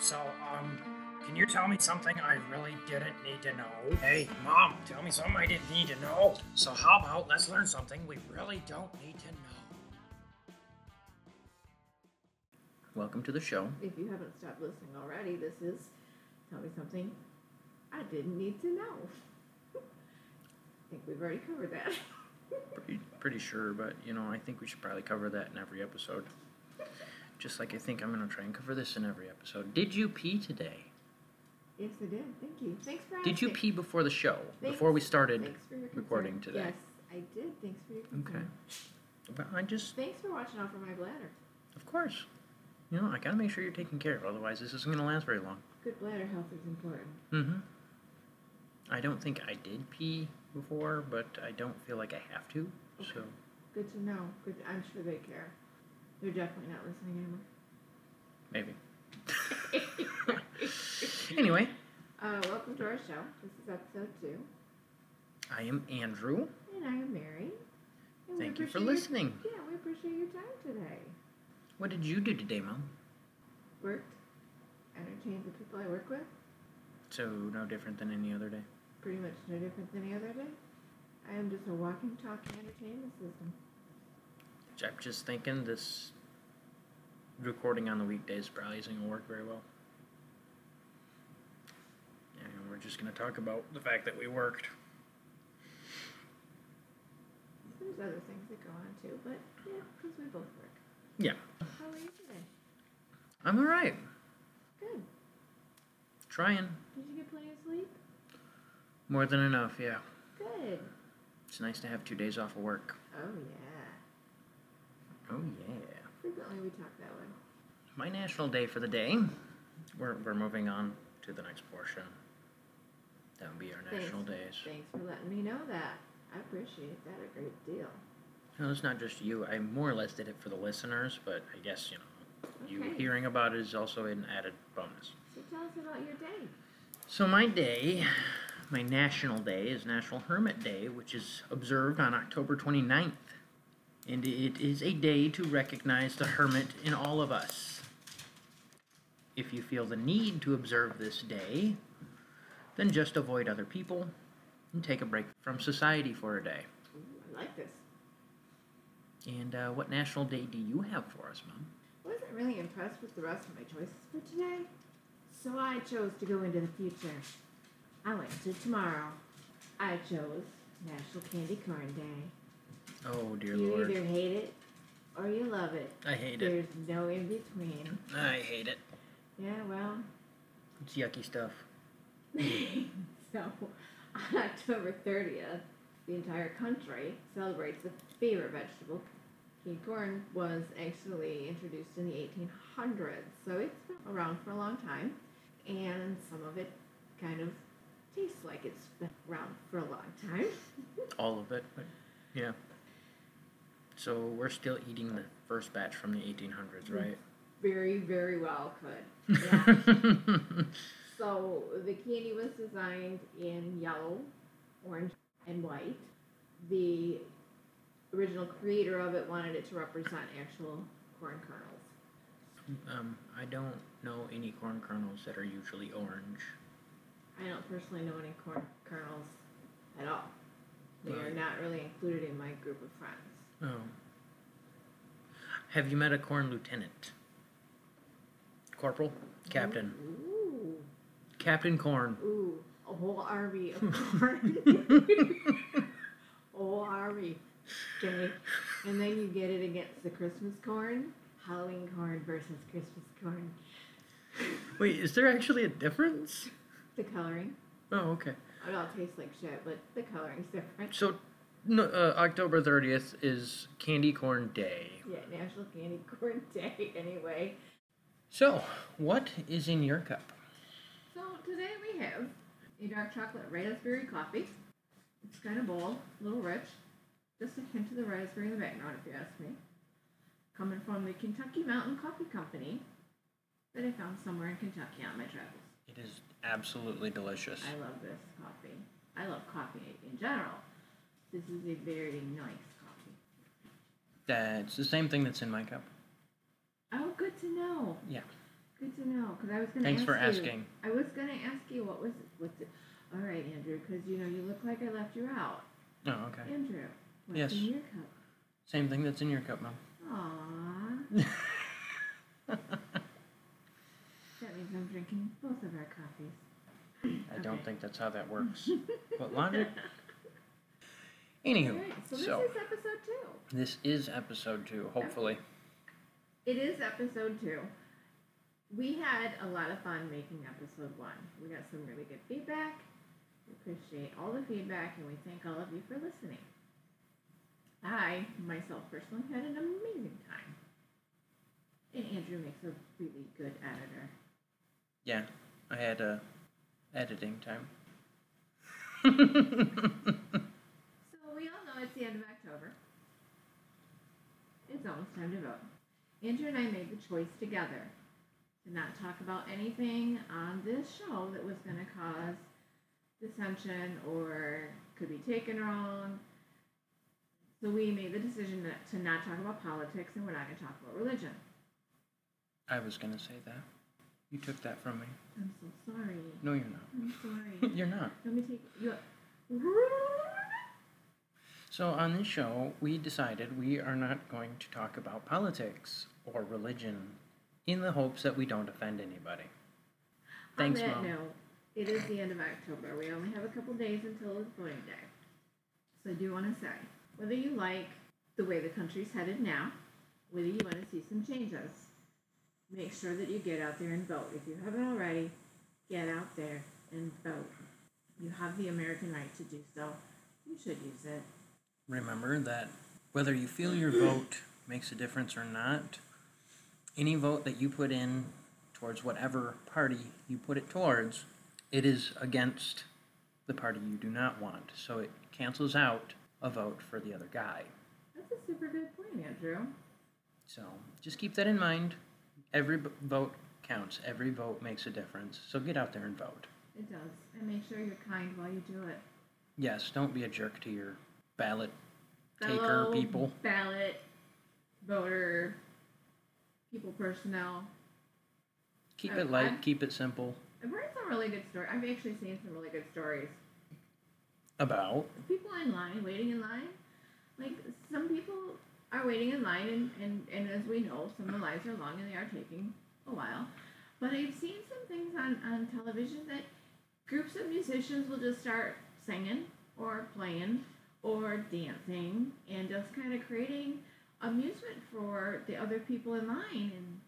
So, um, can you tell me something I really didn't need to know? Hey, Mom, tell me something I didn't need to know. So, how about let's learn something we really don't need to know? Welcome to the show. If you haven't stopped listening already, this is Tell Me Something I Didn't Need to Know. I think we've already covered that. Pretty, pretty sure, but you know, I think we should probably cover that in every episode. Just like I think I'm going to try and cover this in every episode. Did you pee today? yes, I did. Thank you. Thanks for Did you pee before the show? Thanks- Before we started Thanks for your concern. recording today? Yes, I did. Thanks for your concern. Okay. Well, I just, Thanks for watching out for my bladder. of course. You know, I got to make sure you're taken care of, otherwise, this isn't going to last very long. Good bladder health is important. Mm hmm. I don't think I did pee before, but I don't feel like I have to. So, Good to know. Good. I'm sure they care. They're definitely not listening anymore. maybe. Anyway, uh, welcome to our show. This is episode two, I am Andrew. and I am Mary. And Thank you for appreciate your- listening. yeah, we appreciate your time today. What did you do today, Mom? Worked, entertained the people I work with. So, no different than any other day. Pretty much no different than any other day. I am just a walking, talking entertainment system. I'm just thinking this recording on the weekdays probably isn't going to work very well. And we're just going to talk about the fact that we worked. There's other things that go on too, but yeah, because we both work. Yeah. How are you today? I'm alright. Good. Trying. Did you get plenty of sleep? More than enough, yeah. Good. It's nice to have two days off of work. Oh yeah. Oh, yeah. Frequently we talk that way. My national day for the day. We're, we're moving on to the next portion. That would be our national days. Thanks for letting me know that. I appreciate that a great deal. No, it's not just you. I more or less did it for the listeners, but I guess, you know, you Okay. hearing about it is also an added bonus. So tell us about your day. So my day, my national day is National Hermit Day, which is observed on October 29th. And it is a day to recognize the hermit in all of us. If you feel the need to observe this day, then just avoid other people and take a break from society for a day. Ooh, I like this. And uh, what national day do you have for us, Mom? I wasn't really impressed with the rest of my choices for today, so I chose to go into the future. I went to tomorrow. I chose National Candy Corn Day. Oh, dear you Lord. either hate it or you love it. I hate it. There's no in between. I hate it. Yeah, well, It's yucky stuff. so on October 30th, the entire country celebrates the favorite vegetable. Candy corn was actually introduced in the 1800s, so it's been around for a long time, and some of it kind of tastes like it's been around for a long time. All of it, but yeah. So we're still eating the first batch from the 1800s, right? Very, very well could. Yeah. So the candy was designed in yellow, orange, and white. The original creator of it wanted it to represent actual corn kernels. um, I don't know any corn kernels that are usually orange. I don't personally know any corn kernels at all. They are not really included in my group of friends. Oh. Have you met a corn lieutenant? Corporal? Captain. Ooh, Captain Corn. ooh, a whole army of corn. a whole army. Okay, and then you get it against the Christmas corn, Halloween corn versus Christmas corn. Wait, is there actually a difference? The coloring. Oh, okay. It all tastes like shit, but the coloring's different. So, no, uh, October 30th is Candy Corn Day. Yeah, National Candy Corn Day, anyway. So, what is in your cup? So today we have a dark chocolate raspberry coffee. It's kind of bold, a little rich. Just a hint of the raspberry in the background, if you ask me. Coming from the Kentucky Mountain Coffee Company that I found somewhere in Kentucky on my travels. It is absolutely delicious. I love this coffee. I love coffee in general. This is a very nice coffee. That's the same thing that's in my cup. Oh, good to know. Yeah. Good to know because I was gonna. Thanks ask for you, asking. I was gonna ask you what was what's it? All right, Andrew, because you know you look like I left you out. Oh, okay. Andrew, what's Yes. in your cup? Same thing that's in your cup, Mom. Aww. that means I'm drinking both of our coffees. I don't think that's how that works. but logic. Anywho, Alright, so this so is episode two. this is episode two, hopefully. It is episode two. We had a lot of fun making episode one. We got some really good feedback. We appreciate all the feedback and we thank all of you for listening. I, myself personally, had an amazing time. And Andrew makes a really good editor. Yeah, I had a editing time. So we all know it's the end of October. It's almost time to vote. Andrew and I made the choice together to not talk about anything on this show that was going to cause dissension or could be taken wrong. So we made the decision to not talk about politics and we're not going to talk about religion. I was gonna say that. You took that from me. I'm so sorry. No, you're not. I'm sorry. You're not. Let me take you. So on this show, we decided we are not going to talk about politics or religion in the hopes that we don't offend anybody. Thanks, On that Mom. note, it is the end of October. We only have a couple days until it's voting day. So I do want to say, whether you like the way the country's headed now, whether you want to see some changes, make sure that you get out there and vote. If you haven't already, get out there and vote. You have the American right to do so. You should use it. Remember that whether you feel your vote makes a difference or not, any vote that you put in towards whatever party you put it towards, it is against the party you do not want. So it cancels out a vote for the other guy. That's a super good point, Andrew. So just keep that in mind. Every b- vote counts. Every vote makes a difference. So get out there and vote. It does. And make sure you're kind while you do it. Yes, don't be a jerk to your ballot taker Fellow people. Ballot, voter, people, personnel. Keep I- it light, I'm- keep it simple. I've heard some really good stories. I've actually seen some really good stories. About People in line, waiting in line. Like, some people are waiting in line, and, and, and as we know, some of the lines are long and they are taking a while. But I've seen some things on, on television that groups of musicians will just start singing or playing or dancing and just kind of creating amusement for the other people in line and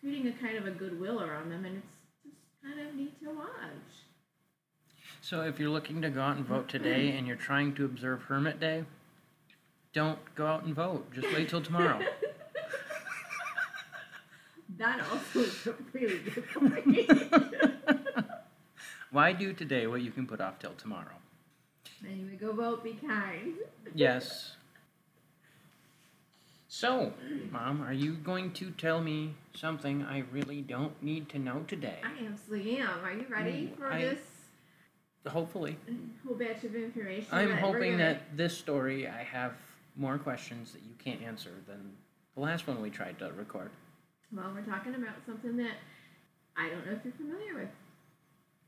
creating a kind of a goodwill around them, and it's just kind of neat to watch. so if you're looking to go out and vote today and you're trying to observe Hermit Day, don't go out and vote. Just wait till tomorrow. That also is a really good point. Why do today what you can put off till tomorrow? Anyway, go vote, be kind. Yes. So, Mom, are you going to tell me something I really don't need to know today? I absolutely am. Are you ready Mm, for I- this Hopefully. whole batch of information? I'm hoping gonna- that this story I have more questions that you can't answer than the last one we tried to record. Well, we're talking about something that I don't know if you're familiar with.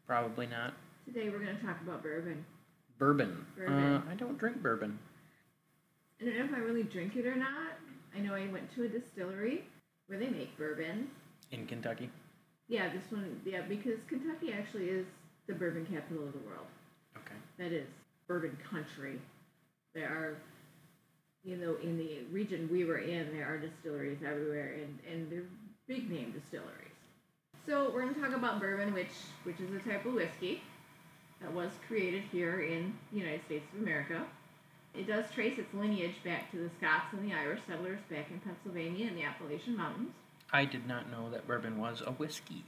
Probably not. Today we're going to talk about bourbon. Bourbon. Bourbon. Uh, I don't drink bourbon. I don't know if I really drink it or not. I know I went to a distillery where they make bourbon. In Kentucky. Yeah, this one, yeah, because Kentucky actually is the bourbon capital of the world. Okay. that is bourbon country. There are, you know, in the region we were in, there are distilleries everywhere, and, and they're big name distilleries. So we're going to talk about bourbon, which which is a type of whiskey that was created here in the United States of America. It does trace its lineage back to the Scots and the Irish settlers back in Pennsylvania and the Appalachian Mountains. I did not know that bourbon was a whiskey.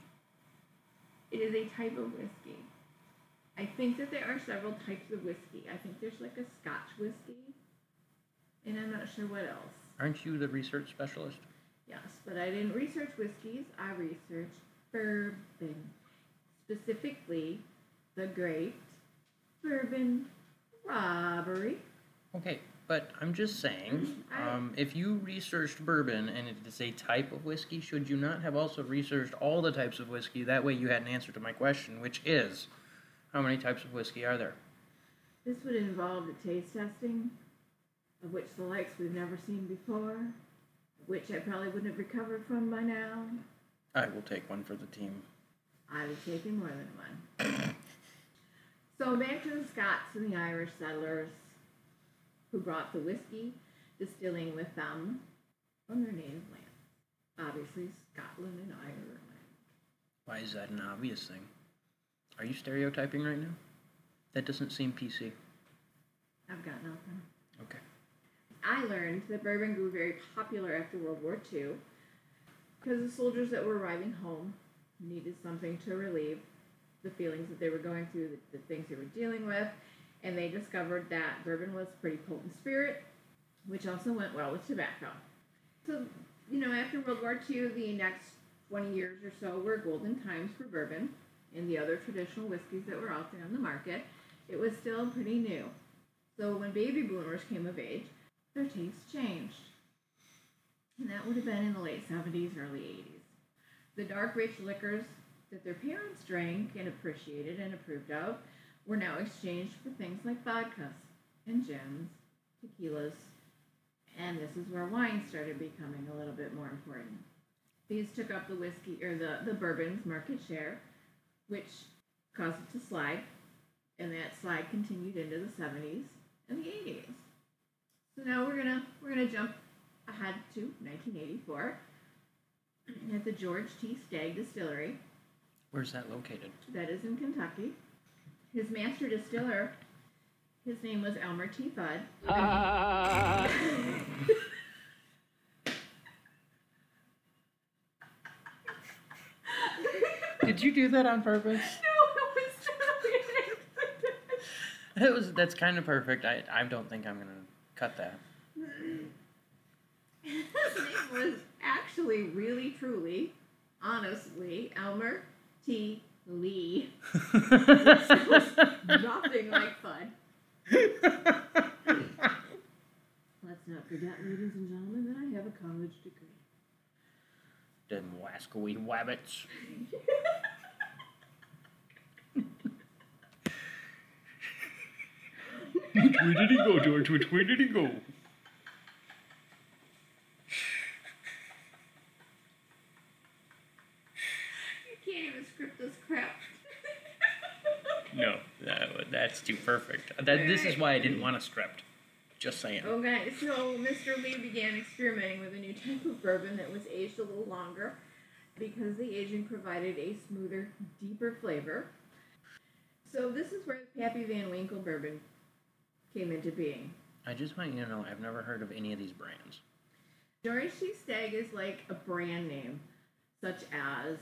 It is a type of whiskey. I think that there are several types of whiskey. I think there's like a Scotch whiskey, and I'm not sure what else. Aren't you the research specialist? Yes, but I didn't research whiskeys. I researched bourbon, specifically the Great Bourbon Robbery. Okay, but I'm just saying, um, if you researched bourbon and it is a type of whiskey, should you not have also researched all the types of whiskey? That way you had an answer to my question, which is, how many types of whiskey are there? This would involve the taste testing, of which the likes we've never seen before, which I probably wouldn't have recovered from by now. I will take one for the team. I was taking more than one. so back to the Scots and the Irish settlers who brought the whiskey distilling with them from their native land. Obviously, Scotland and Ireland. Why is that an obvious thing? Are you stereotyping right now? That doesn't seem PC. I've got nothing. Okay. I learned that bourbon grew very popular after World War II because the soldiers that were arriving home needed something to relieve the feelings that they were going through, the, the things they were dealing with, and they discovered that bourbon was a pretty potent spirit, which also went well with tobacco. So, you know, after World War II, the next 20 years or so were golden times for bourbon and the other traditional whiskeys that were out there on the market. It was still pretty new. So when baby boomers came of age, their tastes changed. And that would have been in the late 70s, early 80s. The dark, rich liquors that their parents drank and appreciated and approved of were now exchanged for things like vodkas and gins, tequilas, and this is where wine started becoming a little bit more important. These took up the whiskey or the, the bourbon's market share, which caused it to slide, and that slide continued into the 70s and the 80s. So now we're gonna we're gonna jump ahead to 1984 at the George T. Stagg Distillery Where's that located? that is in Kentucky. His master distiller, his name was Elmer T. Fudd. Did you do that on purpose? No, it was totally That was that's kind of perfect. I I don't think I'm gonna cut that. His name was actually, really, truly, honestly, Elmer T. Lee. Nothing like fun. Let's not forget, ladies and gentlemen, that I have a college degree. Them wascally wabbits. Which way did he go, George? Which way did he go? You can't even script this crap. No, that, that's too perfect. Uh, that, this is why I didn't want a script. Just saying. Okay, so Mr. Lee began experimenting with a new type of bourbon that was aged a little longer because the aging provided a smoother, deeper flavor. So this is where the Pappy Van Winkle bourbon came into being. I just want you to know I've never heard of any of these brands. George T. Stagg is like a brand name, such as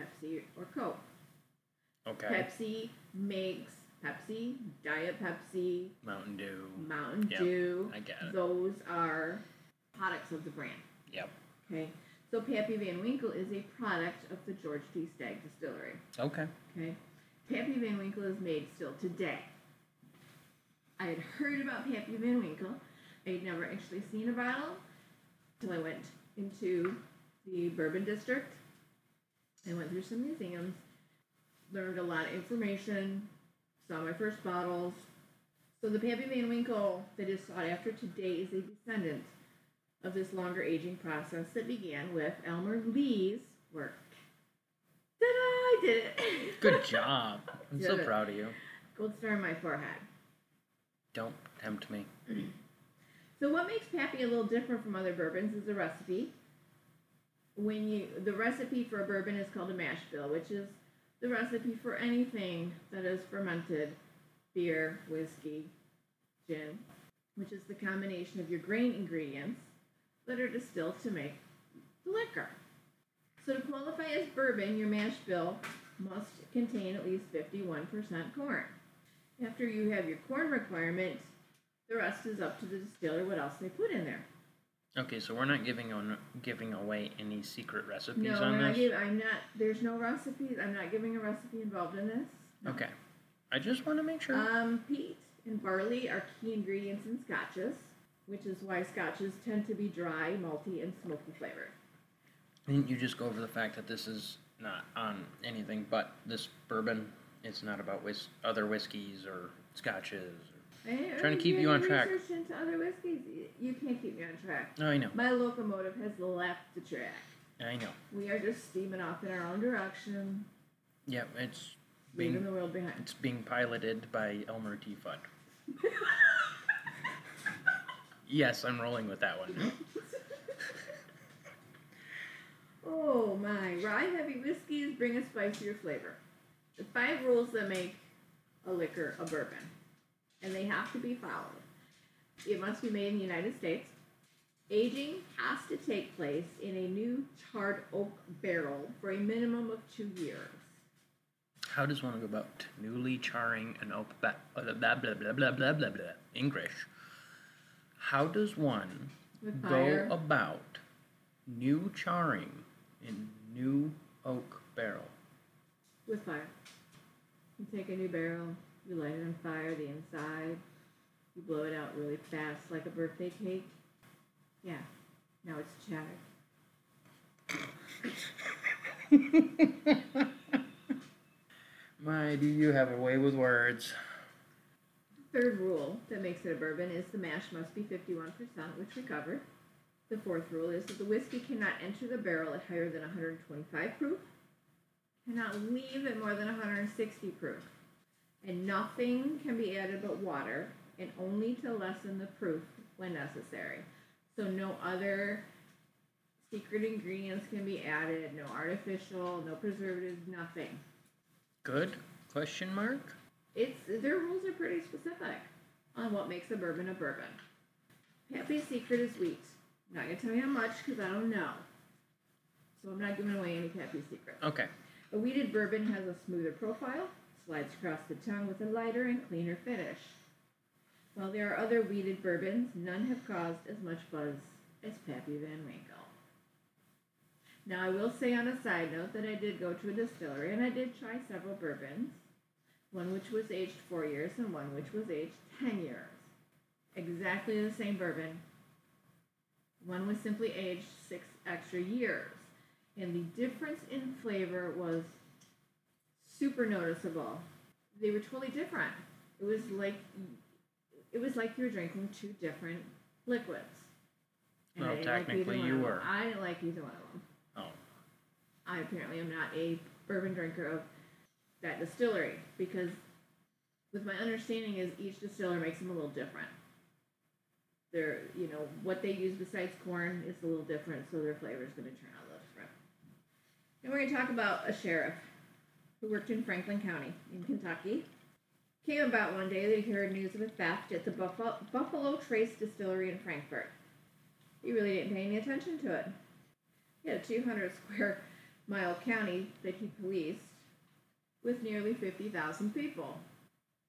Pepsi or Coke. Okay. Pepsi makes Pepsi, Diet Pepsi, Mountain Dew. Mountain Yep, Dew. I get it. Those are products of the brand. Yep. Okay, so Pappy Van Winkle is a product of the George T. Stagg Distillery. Okay. Okay, Pappy Van Winkle is made still today. I had heard about Pappy Van Winkle. I had never actually seen a bottle until I went into the Bourbon District. I went through some museums, learned a lot of information, saw my first bottles. So the Pappy Van Winkle that is sought after today is a descendant of this longer aging process that began with Elmer Lee's work. Ta-da! I did it. Good job. I'm so Yeah. proud of you. Gold star on my forehead. Don't tempt me. So what makes Pappy a little different from other bourbons is the recipe. When you the recipe for a bourbon is called a mash bill, which is the recipe for anything that is fermented, beer, whiskey, gin, which is the combination of your grain ingredients that are distilled to make the liquor. So to qualify as bourbon, your mash bill must contain at least 51% corn. After you have your corn requirement, the rest is up to the distiller what else they put in there. Okay, so we're not giving on giving away any secret recipes No, on this. give, I'm not. There's no recipes. I'm not giving a recipe involved in this. Okay. I just want to make sure. Um, peat and barley are key ingredients in scotches, which is why scotches tend to be dry, malty, and smoky flavored. Didn't you just go over the fact that this is not on anything but this bourbon? It's not about whis- other whiskeys or scotches. Hey, Trying to keep you on track. Into other whiskeys. You can't keep me on track. Oh, I know. My locomotive has left the track. I know. We are just steaming off in our own direction, Yeah, it's leaving being the world behind. it's being piloted by Elmer T. Fudd. yes, I'm rolling with that one. Oh my, rye heavy whiskeys bring a spicier flavor. The five rules that make a liquor a bourbon, and they have to be followed. It must be made in the United States. Aging has to take place in a new charred oak barrel for a minimum of two years. How does one go about newly charring an oak ba- uh, blah blah blah blah blah blah blah blah English? How does one go about new charring in new oak barrel? With fire. You take a new barrel, you light it on fire, the inside, you blow it out really fast like a birthday cake. Yeah, now it's chattered. My, do you have a way with words? Third rule that makes it a bourbon is the mash must be 51%, which we covered. The fourth rule is that the whiskey cannot enter the barrel at higher than 125 proof, cannot leave at more than 160 proof, and nothing can be added but water, and only to lessen the proof when necessary. So no other secret ingredients can be added, no artificial, no preservatives, nothing. Good? Question mark? It's their rules are pretty specific on what makes a bourbon a bourbon. Pappy's secret is wheat. Not gonna tell you how much because I don't know. So I'm not giving away any Pappy's secret. Okay. A wheated bourbon has a smoother profile, slides across the tongue with a lighter and cleaner finish. While there are other wheated bourbons, none have caused as much buzz as Pappy Van Winkle. Now, I will say on a side note that I did go to a distillery and I did try several bourbons, one which was aged four years and one which was aged 10 years. Exactly the same bourbon. One was simply aged six extra years and the difference in flavor was super noticeable. They were totally different. It was like it was like you were drinking two different liquids. And Well, I didn't like either technically one you of them. were. I didn't like either one of them. Oh. I apparently am not a bourbon drinker of that distillery because, with my understanding, is each distiller makes them a little different. They're, you know, what they use besides corn is a little different, so their flavor is going to turn out a little different. And we're going to talk about a sheriff who worked in Franklin County in Kentucky. Came about one day that he heard news of a theft at the Buffalo, Buffalo Trace Distillery in Frankfort. He really didn't pay any attention to it. He had a 200 square mile county that he policed with nearly 50,000 people.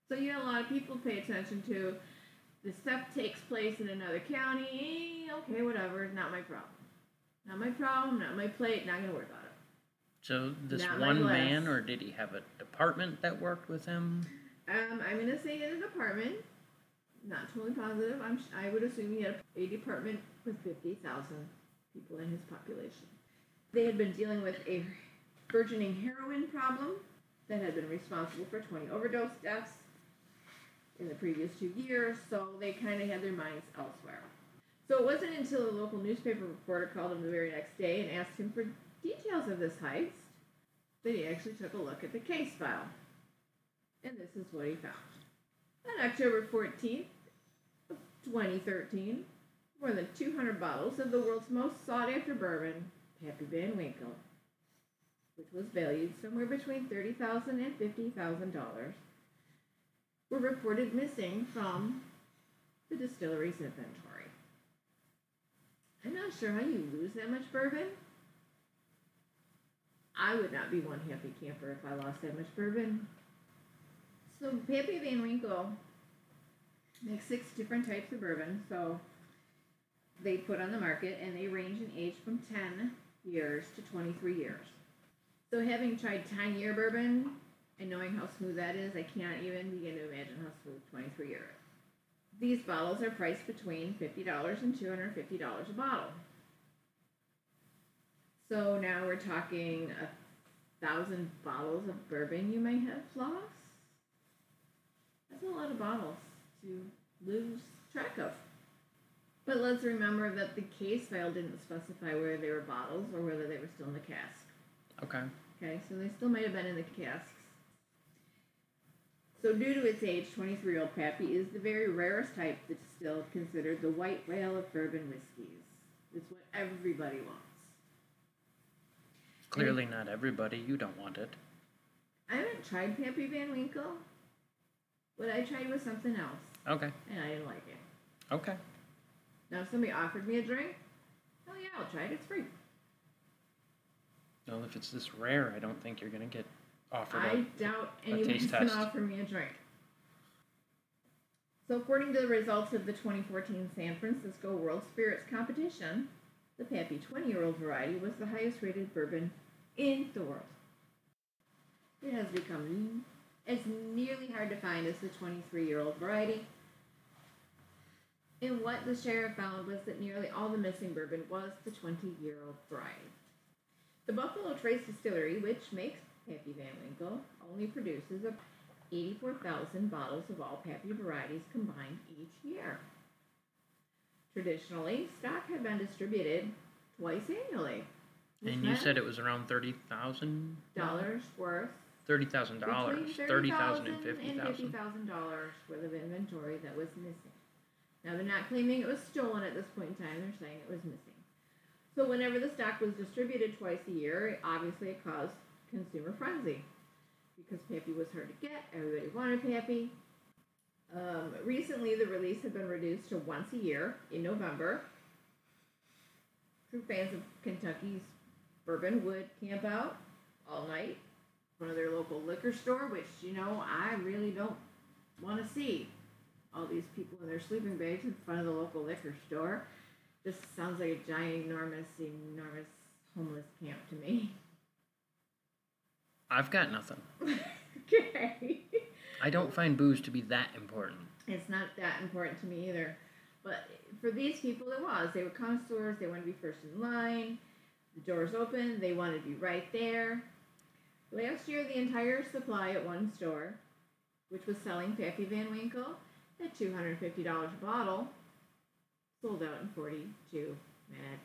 So you had a lot of people pay attention to the theft takes place in another county. Okay, whatever, not my problem. Not my problem, not my plate, not gonna worry about it. So this Not one man, or did he have a department that worked with him? Um, I'm gonna say in a department. Not totally positive. I'm. I would assume he had a department with fifty thousand people in his population. They had been dealing with a burgeoning heroin problem that had been responsible for 20 overdose deaths in the previous two years. So they kind of had their minds elsewhere. So it wasn't until a local newspaper reporter called him the very next day and asked him for details of this heist that he actually took a look at the case file. And this is what he found. On October 14th of 2013, more than 200 bottles of the world's most sought after bourbon, Pappy Van Winkle, which was valued somewhere between $30,000 and $50,000, were reported missing from the distillery's inventory. I'm not sure how you lose that much bourbon. I would not be one happy camper if I lost that much bourbon. So Pappy Van Winkle makes six different types of bourbon. So they put on the market and they range in age from 10 years to 23 years. So having tried 10 year bourbon and knowing how smooth that is, I can't even begin to imagine how smooth 23 year is. These bottles are priced between $50 and $250 a bottle. So now we're talking a thousand bottles of bourbon you may have lost. That's a lot of bottles to lose track of. But let's remember that the case file didn't specify whether they were bottles or whether they were still in the cask. Okay. Okay, so they still might have been in the casks. So, due to its age, 23 year old Pappy is the very rarest type that's still considered the white whale of bourbon whiskeys. It's what everybody wants. Clearly not everybody. You don't want it. I haven't tried Pappy Van Winkle. What I tried was something else, Okay. and I didn't like it. Okay. Now, if somebody offered me a drink, hell yeah, I'll try it. It's free. Well, if it's this rare, I don't think you're gonna get offered I a. doubt a anyone's taste gonna test. offer me a drink. So, according to the results of the 2014 San Francisco World Spirits Competition, the Pappy 20 year old variety was the highest rated bourbon in the world. It has become as nearly hard to find as the 23 year old variety. And what the sheriff found was that nearly all the missing bourbon was the 20 year old variety. The Buffalo Trace Distillery, which makes Pappy Van Winkle, only produces about 84,000 bottles of all Pappy varieties combined each year. Traditionally, stock had been distributed twice annually. And you said it was around thirty thousand dollars worth Thirty thousand dollars. Thirty thousand $30,000 and fifty and thousand. $50,000 worth of inventory that was missing. Now they're not claiming it was stolen at this point in time, they're saying it was missing. So whenever the stock was distributed twice a year, obviously it caused consumer frenzy. Because Pappy was hard to get, everybody wanted Pappy. Um, recently, the release had been reduced to once a year in November. True fans of Kentucky's bourbon would camp out all night in front of their local liquor store, which, you know, I really don't want to see. All these people in their sleeping bags in front of the local liquor store. Just sounds like a giant, enormous, enormous homeless camp to me. I've got nothing. okay. I don't find booze to be that important. It's not that important to me either. But for these people, it was. They were connoisseurs. They wanted to be first in line. The doors open. They wanted to be right there. Last year, the entire supply at one store, which was selling Pappy Van Winkle at $250 a bottle, sold out in 42 minutes.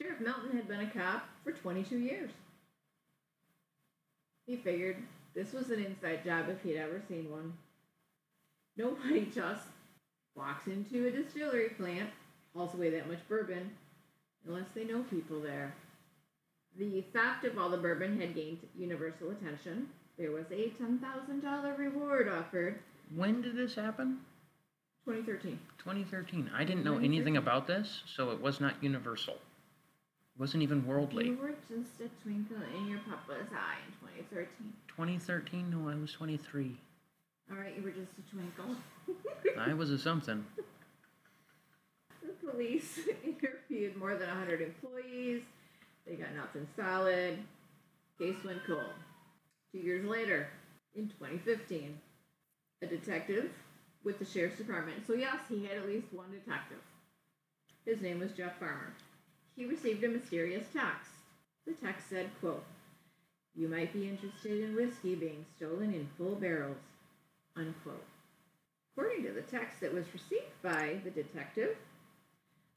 Sheriff Melton had been a cop for 22 years. He figured this was an inside job if he'd ever seen one. Nobody just walks into a distillery plant, hauls away that much bourbon, unless they know people there. The theft of all the bourbon had gained universal attention. There was a $10,000 reward offered. When did this happen? 2013. 2013. I didn't know anything about this, so it was not universal. It wasn't even worldly. You were just a twinkle in your papa's eye in 2013. 2013? No, I was 23. All right, you were just a twinkle. I was a something. The police interviewed more than 100 employees. They got nothing solid. Case went cold. Two years later, in 2015, a detective with the sheriff's department. So, yes, he had at least one detective. His name was Jeff Farmer. He received a mysterious text. The text said, quote, You might be interested in whiskey being stolen in full barrels, unquote. According to the text that was received by the detective,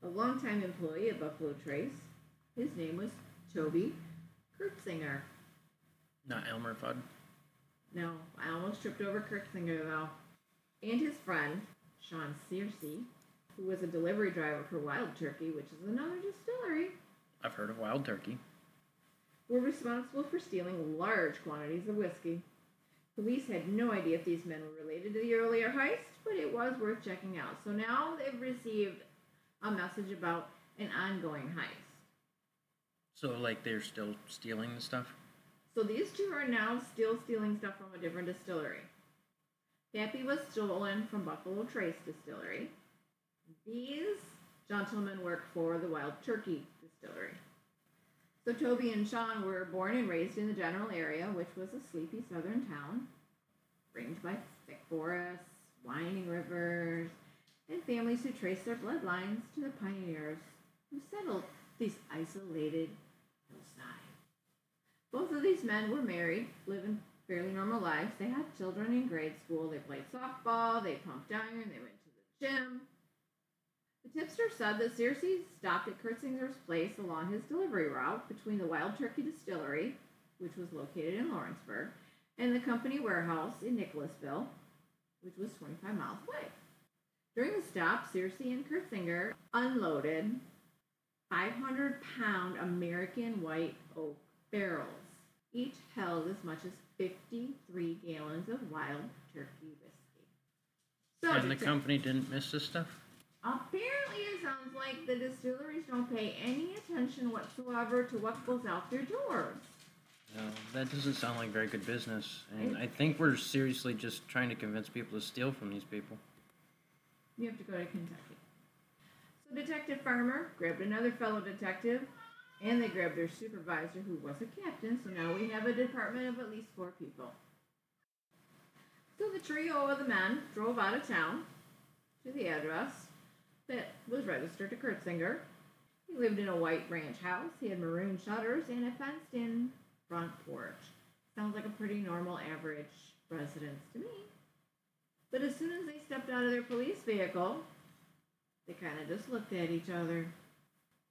a longtime employee at Buffalo Trace. His name was Toby Curtsinger. Not Elmer Fudd. No, I almost tripped over Curtsinger though. And his friend, Sean Searcy, who was a delivery driver for Wild Turkey, which is another distillery, I've heard of Wild Turkey. were responsible for stealing large quantities of whiskey. Police had no idea if these men were related to the earlier heist, but it was worth checking out. So now they've received a message about an ongoing heist. So, like, they're still stealing the stuff? So these two are now still stealing stuff from a different distillery. Pappy was stolen from Buffalo Trace Distillery. These gentlemen work for the Wild Turkey Distillery. So Toby and Sean were born and raised in the general area, which was a sleepy southern town, ringed by thick forests, winding rivers, and families who trace their bloodlines to the pioneers who settled these isolated hillsides. Both of these men were married, living fairly normal lives. They had children in grade school. They played softball, they pumped iron, they went to the gym. The tipster said that Searcy stopped at Curtsinger's place along his delivery route between the Wild Turkey Distillery, which was located in Lawrenceburg, and the company warehouse in Nicholasville, which was 25 miles away. During the stop, Searcy and Curtsinger unloaded 500 pound American white oak barrels. Each held as much as 53 gallons of wild turkey whiskey. So, And the company didn't miss this stuff? Apparently, it sounds like the distilleries don't pay any attention whatsoever to what goes out their doors. No, that doesn't sound like very good business. And I think we're seriously just trying to convince people to steal from these people. You have to go to Kentucky. So Detective Farmer grabbed another fellow detective, and they grabbed their supervisor, who was a captain. So now we have a department of at least four people. So the trio of the men drove out of town to the address that was registered to Curtsinger. He lived in a white ranch house. He had maroon shutters and a fenced-in front porch. Sounds like a pretty normal, average residence to me. But as soon as they stepped out of their police vehicle, they kind of just looked at each other.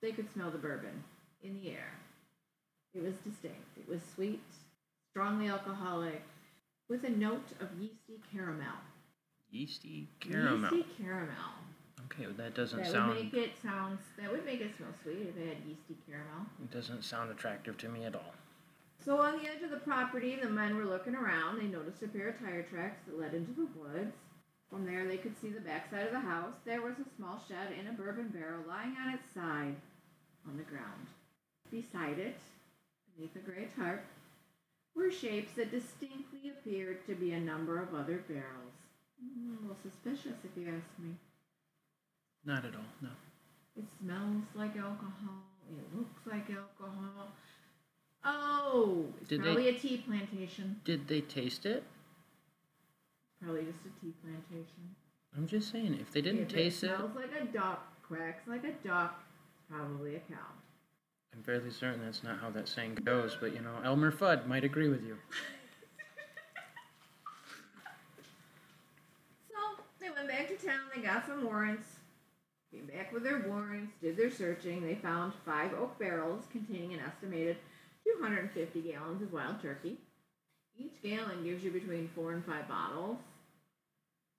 They could smell the bourbon in the air. It was distinct. It was sweet, strongly alcoholic, with a note of yeasty caramel. Yeasty caramel. Yeasty caramel. Okay, well, that doesn't That sound would make it sound. That would make it smell sweet if it had yeasty caramel. it doesn't sound attractive to me at all. So on the edge of the property, the men were looking around. They noticed a pair of tire tracks that led into the woods. From there, they could see the backside of the house. There was a small shed and a bourbon barrel lying on its side on the ground. Beside it, beneath a gray tarp, were shapes that distinctly appeared to be a number of other barrels. A little suspicious, if you ask me. Not at all, no. It smells like alcohol. It looks like alcohol. Oh, it's Did they- probably a tea plantation. Did they taste it? Probably just a tea plantation. I'm just saying, if they didn't if taste it it, smells like a duck, quacks like a duck, it's probably a cow. I'm fairly certain that's not how that saying goes, but you know, Elmer Fudd might agree with you. So they went back to town. They got some warrants. Came back with their warrants. Did their searching. They found five oak barrels containing an estimated 250 gallons of wild turkey. Each gallon gives you between four and five bottles.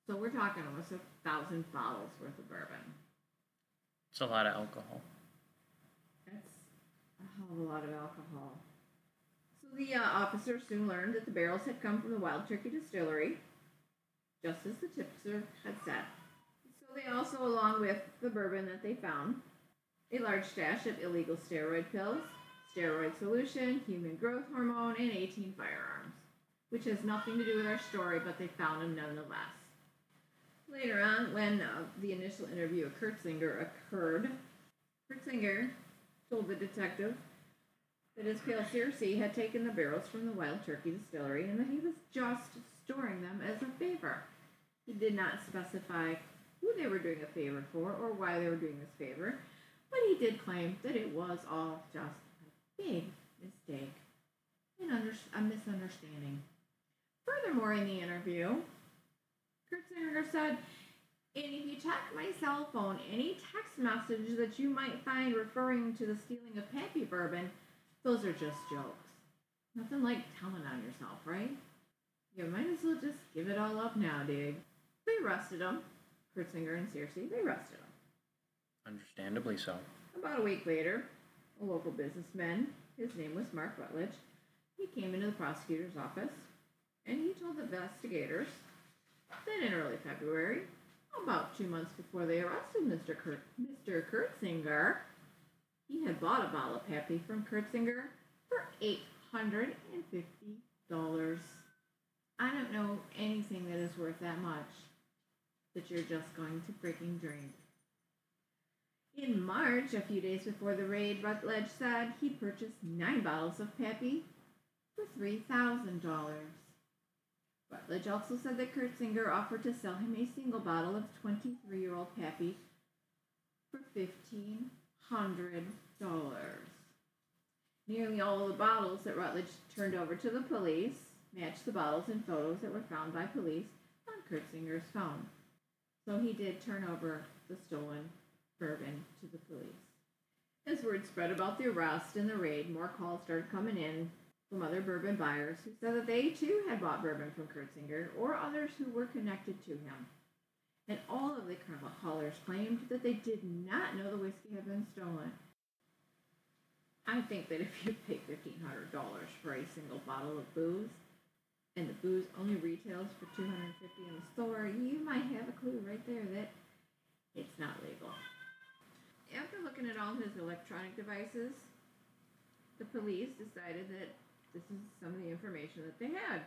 So we're talking almost a thousand bottles worth of bourbon. It's a lot of alcohol. That's a hell of a lot of alcohol. So the uh, officers soon learned that the barrels had come from the Wild Turkey Distillery, just as the tipster had said. They also, along with the bourbon that they found, a large stash of illegal steroid pills, steroid solution, human growth hormone, and 18 firearms, which has nothing to do with our story, but they found them nonetheless. Later on, when uh, the initial interview of Curtsinger occurred, Curtsinger told the detective that his pal Searcy had taken the barrels from the Wild Turkey Distillery and that he was just storing them as a favor. He did not specify who they were doing a favor for or why they were doing this favor, but he did claim that it was all just a big mistake, an under- a misunderstanding. Furthermore, in the interview, Curtsinger said, and if you check my cell phone, any text message that you might find referring to the stealing of Pappy Bourbon, those are just jokes. Nothing like telling on yourself, right? You might as well just give it all up now, dig. They arrested him. Curtsinger and Searcy, they arrested him. Understandably so. About a week later, a local businessman, his name was Mark Rutledge, he came into the prosecutor's office and he told the investigators that in early February, about two months before they arrested Mr. Kurt, Mr. Curtsinger, he had bought a bottle of Pappy from Curtsinger for eight hundred and fifty dollars. I don't know anything that is worth that much that you're just going to freaking drink. In March, a few days before the raid, Rutledge said he purchased nine bottles of Pappy for $3,000. Rutledge also said that Curtsinger offered to sell him a single bottle of 23 year old Pappy for $1,500. Nearly all the bottles that Rutledge turned over to the police matched the bottles and photos that were found by police on Curtsinger's phone. So he did turn over the stolen bourbon to the police. As word spread about the arrest and the raid, more calls started coming in from other bourbon buyers who said that they too had bought bourbon from Curtsinger or others who were connected to him. And all of the callers claimed that they did not know the whiskey had been stolen. I think that if you pay fifteen hundred dollars for a single bottle of booze, and the booze only retails for two hundred and fifty in the store, you might have a clue right there that it's not legal. After looking at all his electronic devices, the police decided that this is some of the information that they had.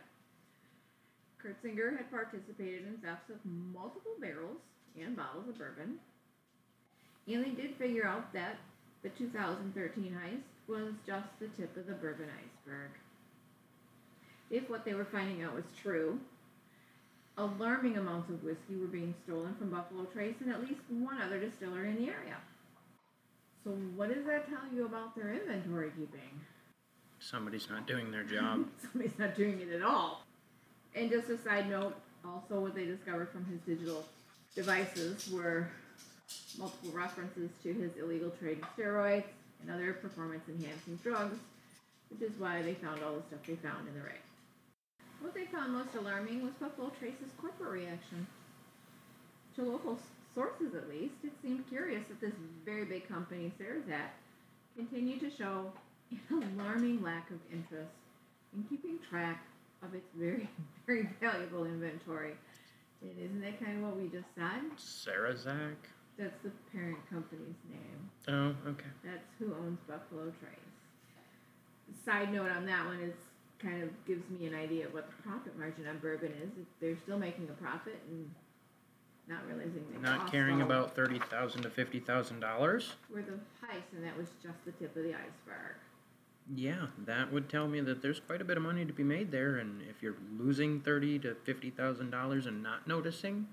Curtsinger had participated in thefts of multiple barrels and bottles of bourbon. And they did figure out that the 2013 heist was just the tip of the bourbon iceberg. If what they were finding out was true, alarming amounts of whiskey were being stolen from Buffalo Trace and at least one other distillery in the area. So, what does that tell you about their inventory keeping? Somebody's not doing their job. Somebody's not doing it at all. And just a side note, also what they discovered from his digital devices were multiple references to his illegal trade in steroids and other performance enhancing drugs, which is why they found all the stuff they found in the raid. What they found most alarming was Buffalo Trace's corporate reaction. To local sources, at least, it seemed curious that this very big company, Sazerac, continued to show an alarming lack of interest in keeping track of its very, very valuable inventory. And isn't that kind of what we just said? Sazerac? That's the parent company's name. Oh, okay. That's who owns Buffalo Trace. Side note on that one is kind of gives me an idea of what the profit margin on bourbon is. They're still making a profit and not realizing they Not caring all about thirty thousand to fifty thousand dollars? worth of heist, and that was just the tip of the iceberg. Yeah, that would tell me that there's quite a bit of money to be made there, and if you're losing thirty to fifty thousand dollars and not noticing,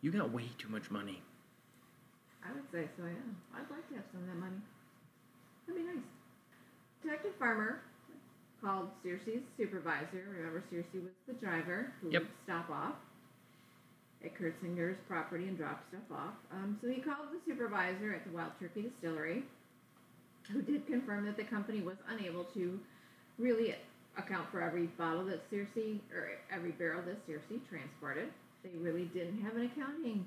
you got way too much money. I would say so, yeah. I'd like to have some of that money. That'd be nice. Detective Farmer called Searcy's supervisor. Remember, Searcy was the driver who Yep. would stop off at Curtsinger's property and drop stuff off. Um, so he called the supervisor at the Wild Turkey Distillery, who did confirm that the company was unable to really account for every bottle that Searcy, or every barrel that Searcy transported. They really didn't have an accounting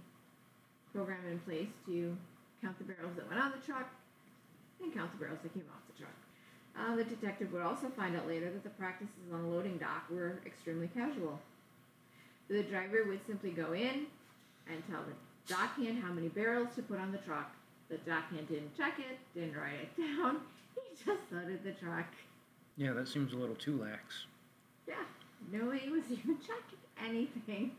program in place to count the barrels that went on the truck and count the barrels that came off the truck. Uh, the detective would also find out later that the practices on the loading dock were extremely casual. The driver would simply go in and tell the dockhand how many barrels to put on the truck. The dockhand didn't check it, didn't write it down. He just loaded the truck. Yeah, that seems a little too lax. Yeah, nobody was even checking anything.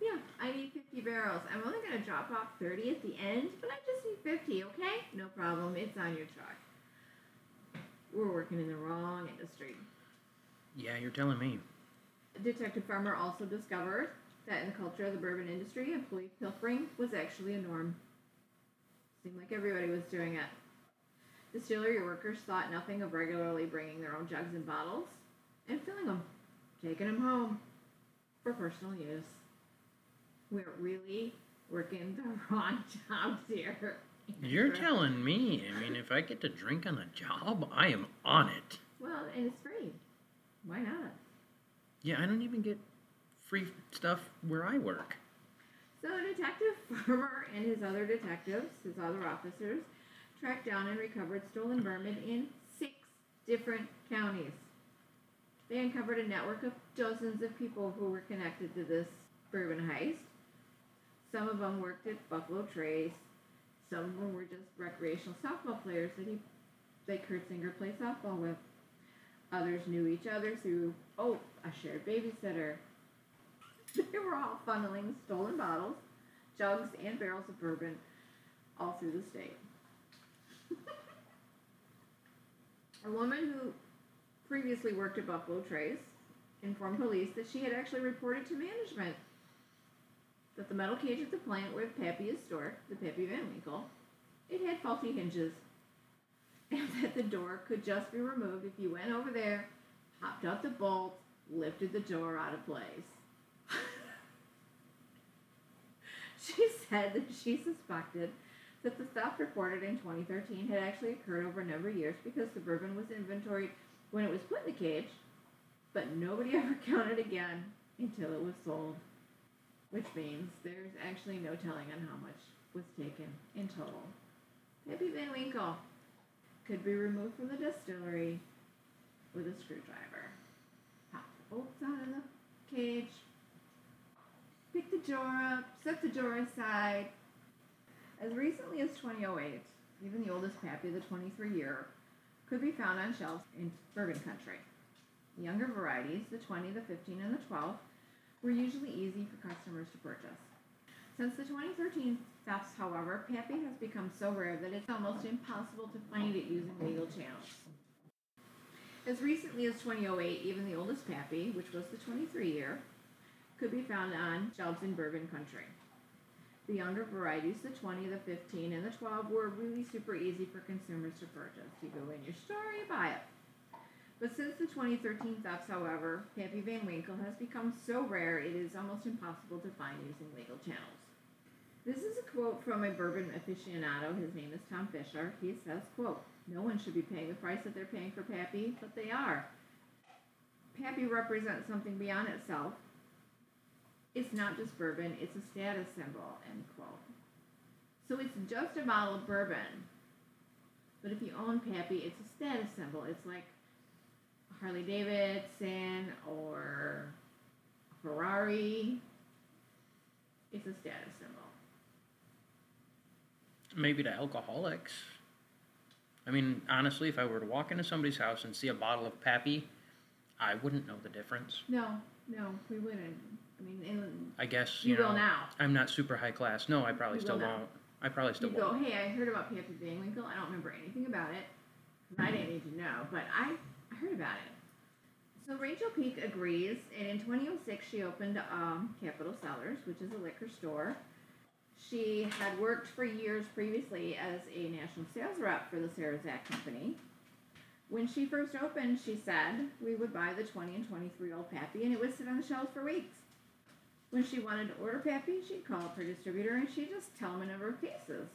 Yeah, I need 50 barrels. I'm only going to drop off 30 at the end, but I just need 50, okay? No problem. It's on your truck. We're working in the wrong industry. Yeah, you're telling me. Detective Farmer also discovered that in the culture of the bourbon industry, employee pilfering was actually a norm. Seemed like everybody was doing it. Distillery workers thought nothing of regularly bringing their own jugs and bottles and filling them, taking them home for personal use. We're really working the wrong jobs here. You're telling me. I mean, if I get to drink on the job, I am on it. Well, and it's free. Why not? Yeah, I don't even get free stuff where I work. So Detective Farmer and his other detectives, his other officers, tracked down and recovered stolen bourbon in six different counties. They uncovered a network of dozens of people who were connected to this bourbon heist. Some of them worked at Buffalo Trace. Some of them were just recreational softball players that he, that Curtsinger played softball with. Others knew each other through, oh, a shared babysitter. They were all funneling stolen bottles, jugs, and barrels of bourbon all through the state. a woman who previously worked at Buffalo Trace informed police that she had actually reported to management that the metal cage at the plant where the Pappy is stored, the Pappy Van Winkle, it had faulty hinges, and that the door could just be removed if you went over there, popped out the bolt, lifted the door out of place. she said that she suspected that the theft reported in 2013 had actually occurred over a number of years because the bourbon was inventoried when it was put in the cage, but nobody ever counted again until it was sold. Which means there's actually no telling on how much was taken in total. Pappy Van Winkle could be removed from the distillery with a screwdriver. Pop the bolts out of the cage, pick the jar up, set the jar aside. As recently as 2008, even the oldest Pappy, the 23 year, could be found on shelves in bourbon country. The younger varieties, the 20, the 15, and the 12, were usually easy for customers to purchase. Since the 2013 thefts, however, Pappy has become so rare that it's almost impossible to find it using legal channels. As recently as 2008, even the oldest Pappy, which was the 23 year, could be found on shelves in bourbon country. The younger varieties, the 20, the 15, and the 12, were really super easy for consumers to purchase. You go in your store, you buy it. But since the 2013 thefts, however, Pappy Van Winkle has become so rare it is almost impossible to find using legal channels. This is a quote from a bourbon aficionado. His name is Tom Fisher. He says, quote, No one should be paying the price that they're paying for Pappy, but they are. Pappy represents something beyond itself. It's not just bourbon, it's a status symbol, end quote. So it's just a bottle of bourbon. But if you own Pappy, it's a status symbol. It's like Harley Davidson or Ferrari. It's a status symbol. Maybe to alcoholics. I mean, honestly, if I were to walk into somebody's house and see a bottle of Pappy, I wouldn't know the difference. No, no, we wouldn't. I mean, I guess you, you, know will now. I'm not super high class. No, I probably You still will won't. I probably still You won't. hey, I heard about Pappy Van Winkle. I don't remember anything about it. I didn't need to know, but I heard about it. So Rachel Peak agrees, and in 2006 she opened um, Capital Cellars, which is a liquor store. She had worked for years previously as a national sales rep for the Sazerac Company. When she first opened, she said we would buy the 20 and 23 year old Pappy, and it would sit on the shelves for weeks. When she wanted to order Pappy, she'd call up her distributor and she'd just tell him a number of cases.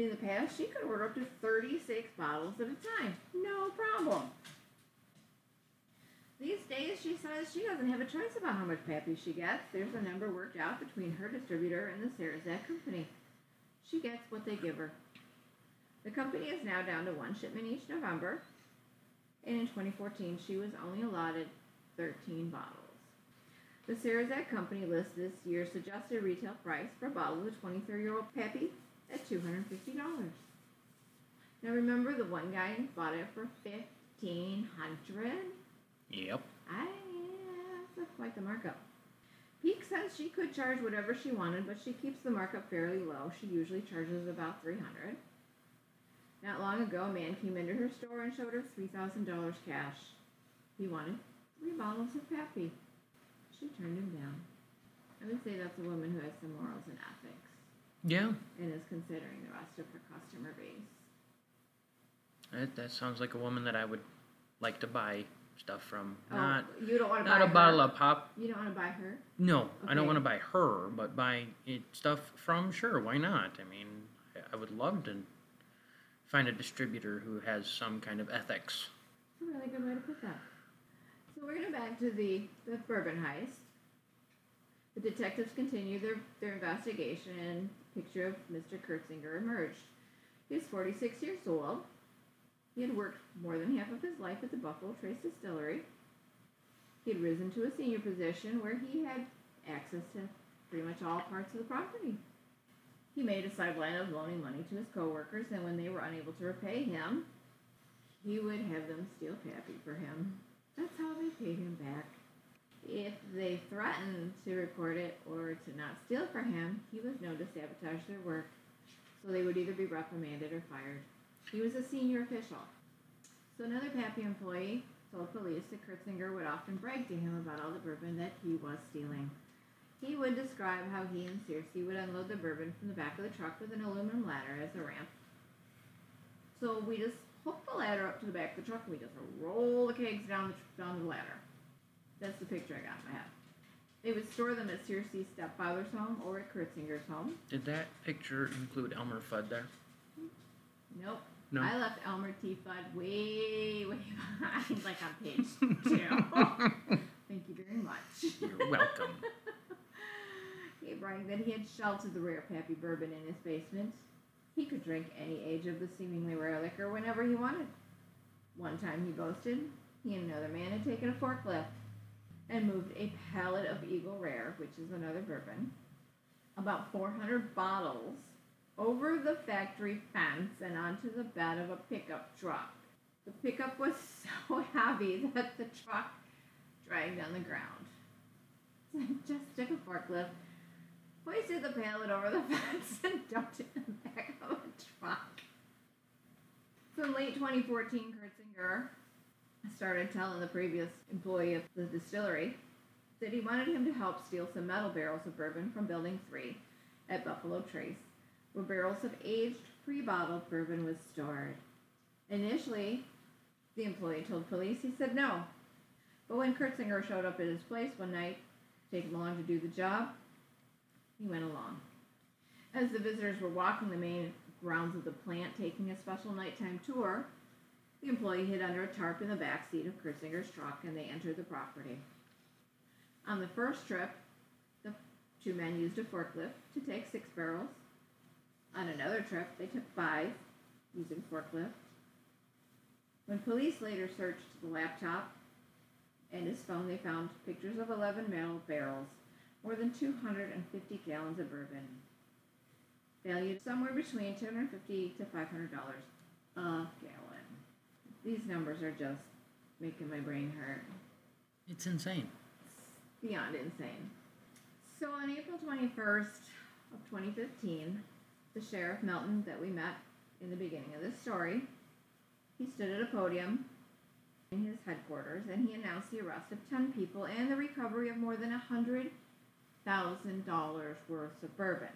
In the past, she could order up to 36 bottles at a time. No problem. These days, she says she doesn't have a choice about how much Pappy she gets. There's a number worked out between her distributor and the Sazerac Company. She gets what they give her. The company is now down to one shipment each November, and in 2014, she was only allotted 13 bottles. The Sazerac Company lists this year's suggested retail price for a bottle of the 23 year old Pappy at $250. Now remember, the one guy bought it for 1500 Yep. I that's quite the markup. Peak says she could charge whatever she wanted, but she keeps the markup fairly low. She usually charges about 300 Not long ago, a man came into her store and showed her $3,000 cash. He wanted three bottles of Pappy. She turned him down. I would say that's a woman who has some morals and ethics Yeah. and is considering the rest of her customer base. That, that sounds like a woman that I would like to buy stuff from. Oh, Not you don't want to not buy a her. bottle of pop. You don't want to buy her. No, I don't want to buy her, but buy it, stuff from. Sure, why not? I mean, I- would love to find a distributor who has some kind of ethics. That's a really good way to put that. So we're gonna back to the, the bourbon heist. The detectives continue their, their investigation picture of Mr. Curtsinger emerged. He was 46 years old. He had worked more than half of his life at the Buffalo Trace Distillery. He had risen to a senior position where he had access to pretty much all parts of the property. He made a sideline of loaning money to his coworkers, and when they were unable to repay him, he would have them steal Pappy for him. That's how they paid him back. If they threatened to report it or to not steal for him, he was known to sabotage their work. So they would either be reprimanded or fired. He was a senior official. So another Pappy employee told police that Curtsinger would often brag to him about all the bourbon that he was stealing. He would describe how he and Searcy would unload the bourbon from the back of the truck with an aluminum ladder as a ramp. So we just hook the ladder up to the back of the truck and we just roll the kegs down the, down the ladder. That's the picture I got in my head. They would store them at Searcy's stepfather's home or at Curtsinger's home. Did that picture include Elmer Fudd there? Nope. No. I left Elmer T. Fudd way, way behind, like on page two. Thank you very much. You're welcome. he bragged that he had sheltered the rare Pappy bourbon in his basement. He could drink any age of the seemingly rare liquor whenever he wanted. One time he boasted he and another man had taken a forklift and moved a pallet of Eagle Rare, which is another bourbon, about 400 bottles over the factory fence and onto the bed of a pickup truck. The pickup was so heavy that the truck dragged on the ground. So I just took a forklift, hoisted the pallet over the fence, and dumped it in the back of a truck. So late 2014, Curtsinger started telling the previous employee of the distillery that he wanted him to help steal some metal barrels of bourbon from Building 3 at Buffalo Trace, where barrels of aged, pre bottled bourbon was stored. Initially, the employee told police he said no. But when Curtsinger showed up at his place one night, him along to do the job, he went along. As the visitors were walking the main grounds of the plant, taking a special nighttime tour, the employee hid under a tarp in the back seat of Curtsinger's truck and they entered the property. On the first trip, the two men used a forklift to take six barrels. On another trip, they took five using forklift. When police later searched the laptop and his phone, they found pictures of 11 metal barrels, more than 250 gallons of bourbon, valued somewhere between 250 to 500 dollars a gallon. These numbers are just making my brain hurt. It's insane. It's beyond insane. So on April 21st of 2015, the sheriff Melton that we met in the beginning of this story, he stood at a podium in his headquarters and he announced the arrest of 10 people and the recovery of more than $100,000 worth of bourbon.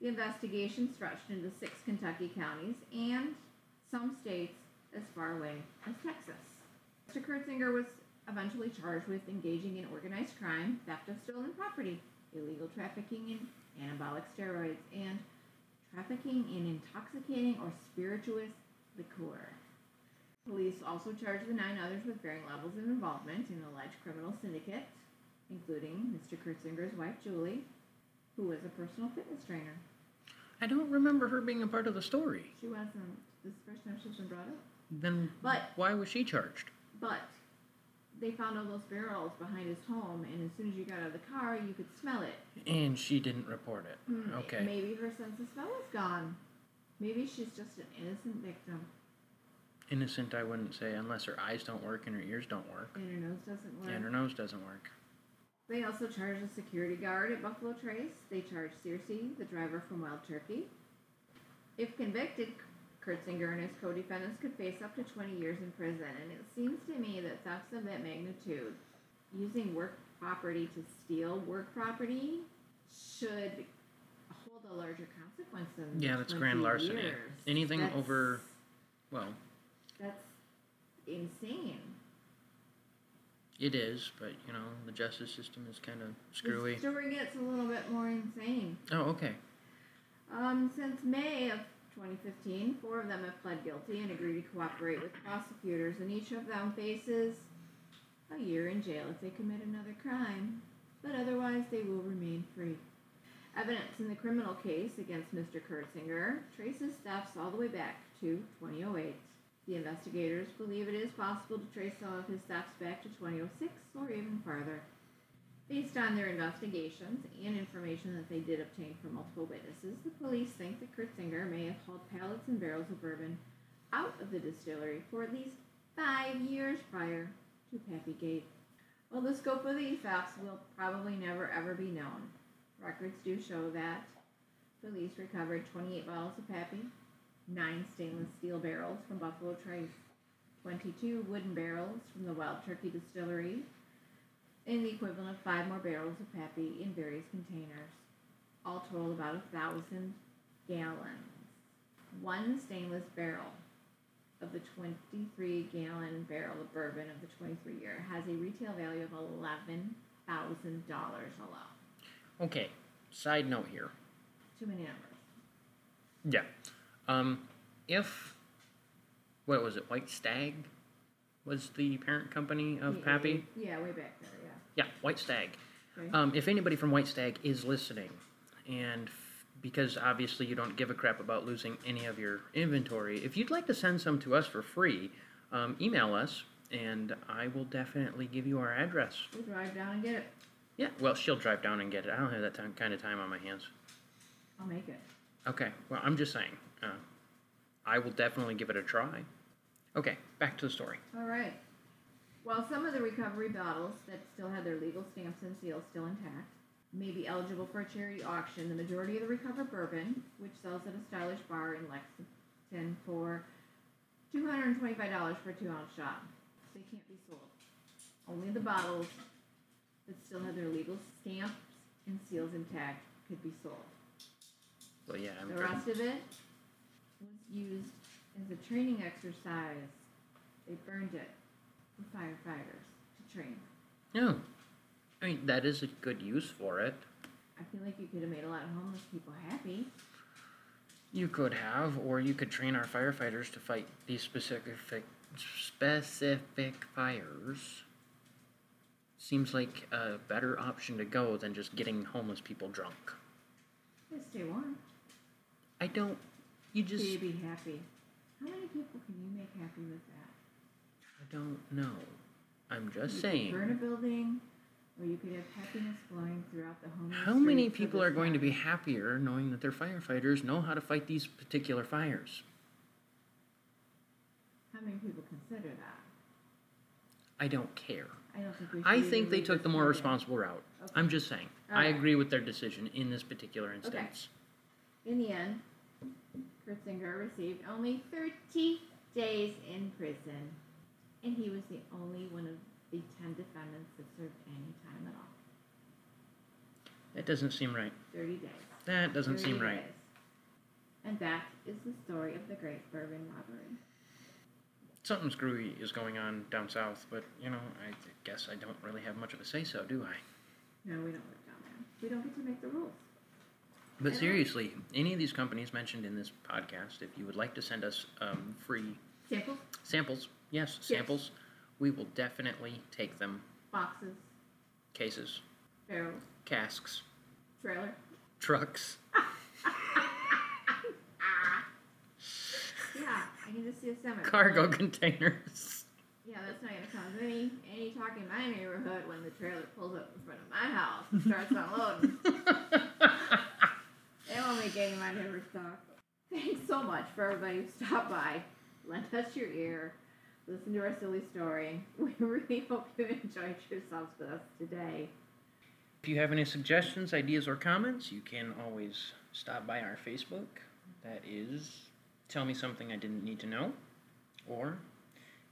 The investigation stretched into six Kentucky counties and some states as far away as Texas. Mr. Curtsinger was eventually charged with engaging in organized crime, theft of stolen property, illegal trafficking in anabolic steroids, and trafficking in intoxicating or spirituous liquor. Police also charged the nine others with varying levels of involvement in an alleged criminal syndicate, including Mr. Curtsinger's wife Julie, who was a personal fitness trainer. I don't remember her being a part of the story. She wasn't this is the first time she's been brought up. Then But- why was she charged? But they found all those barrels behind his home, and as soon as you got out of the car, you could smell it. And she didn't report it. Hmm, Okay. Maybe her sense of smell is gone. Maybe she's just an innocent victim, Innocent, I wouldn't say, unless her eyes don't work and her ears don't work. and her nose doesn't work. And her nose doesn't work. They also charged a security guard at Buffalo Trace. They charged Searcy, the driver from Wild Turkey. If convicted, Curtsinger and his co-defendants could face up to 20 years in prison. And it seems to me that thefts of that magnitude, using work property to steal work property, should hold a larger consequence than Yeah, that's grand larceny. years. Anything That's- over, well, That's insane. it is, but you know, the justice system is kind of screwy. The story gets a little bit more insane. Oh, okay. Um, since May of 2015, four of them have pled guilty and agreed to cooperate with prosecutors, and each of them faces a year in jail if they commit another crime, but otherwise they will remain free. Evidence in the criminal case against Mr. Curtsinger traces thefts all the way back to 2008. The investigators believe it is possible to trace some of his thefts back to 2006 or even farther. Based on their investigations and information that they did obtain from multiple witnesses, the police think that Curtsinger may have hauled pallets and barrels of bourbon out of the distillery for at least five years prior to Pappy Gate. Well, the scope of the thefts will probably never ever be known. Records do show that police recovered 28 bottles of Pappy, nine stainless steel barrels from Buffalo Trace, 22 wooden barrels from the Wild Turkey Distillery, and the equivalent of five more barrels of Pappy in various containers. All total about a thousand gallons. One stainless barrel of the 23 gallon barrel of bourbon of the 23 year has a retail value of $11,000 alone. Okay, side note here. Too many numbers. Yeah. Um, if what was it, White Stag was the parent company of Yeah, Pappy? Yeah, way back there, yeah. White Stag. Okay. Um, if anybody from White Stag is listening, and f- because obviously you don't give a crap about losing any of your inventory, if you'd like to send some to us for free, um, email us and I will definitely give you our address. we'll drive down and get it. Yeah, well, she'll drive down and get it. I don't have that time, kind of time on my hands. I'll make it. Okay, well, I'm just saying. Uh, I will definitely give it a try. Okay, back to the story. All right. While some of the recovery bottles that still had their legal stamps and seals still intact may be eligible for a charity auction, the majority of the recovered bourbon, which sells at a stylish bar in Lexington for $225 for a two ounce shot, they can't be sold. Only the bottles that still had their legal stamps and seals intact could be sold. So yeah, I'm The pretty- rest of it was used as a training exercise. They burned it firefighters to train. No, I mean that is a good use for it. I feel like you could have made a lot of homeless people happy. You could have, or you could train our firefighters to fight these specific specific fires. Seems like a better option to go than just getting homeless people drunk. They stay warm. I don't. You just. Be happy. How many people can you make happy with don't know. I'm just you saying. burn a building, or you could have happiness flowing throughout the homeless. How many people are going to be happier knowing that their firefighters know how to fight these particular fires? How many people consider that? I don't care. I don't think we. Should I think they took the more responsible route. Okay. I'm just saying. I Alright. agree with their decision in this particular instance. Okay. In the end, Curtsinger received only 30 days in prison, and he was the only one of the 10 defendants that served any time at all. That doesn't seem right. 30 days. That doesn't 30 seem right. And that is the story of the Great Bourbon Robbery. Something screwy is going on down south, but you know, I guess I don't really have much of a say so, do I? No, we don't live down there. We don't get to make the rules. But seriously, any of these companies mentioned in this podcast, if you would like to send us um, free Samples, samples, yes, samples, we will definitely take them. boxes, Cases, barrels, casks, trailer. trucks. Ah. Yeah, I can just see a semi. cargo containers. Yeah, that's not gonna cause any any talk in my neighborhood when the trailer pulls up in front of my house and starts unloading. They won't make any of my neighbors talk. Thanks so much for everybody who stopped by, lent us your ear, listen to our silly story. We really hope you enjoyed yourselves with us today. If you have any suggestions, ideas, or comments, you can always stop by our Facebook. That is Tell Me Something I Didn't Need to Know. Or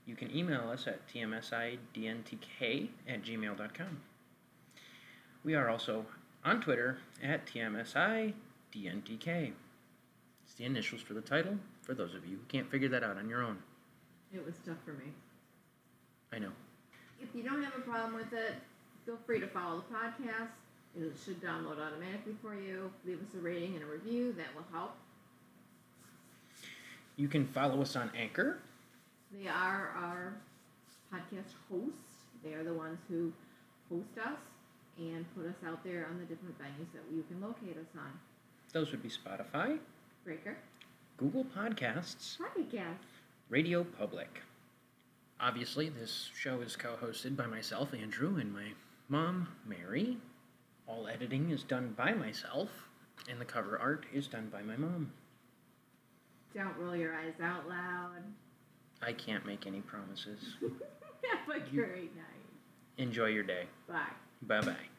you can email us at tmsidntk at gmail.com. We are also on Twitter at tmsidntk. It's the initials for the title, for those of you who can't figure that out on your own. It was tough for me. I know. If you don't have a problem with it, feel free to follow the podcast. It should download automatically for you. Leave us a rating and a review. That will help. You can follow us on Anchor. They are our podcast hosts. They are the ones who host us and put us out there on the different venues that you can locate us on. Those would be Spotify, Breaker, Google Podcasts, podcast. Radio Public. Obviously, this show is co hosted by myself, Andrew, and my mom, Mary. All editing is done by myself, and the cover art is done by my mom. Don't roll your eyes out loud. I can't make any promises. Have a great night. Enjoy your day. Bye. Bye bye.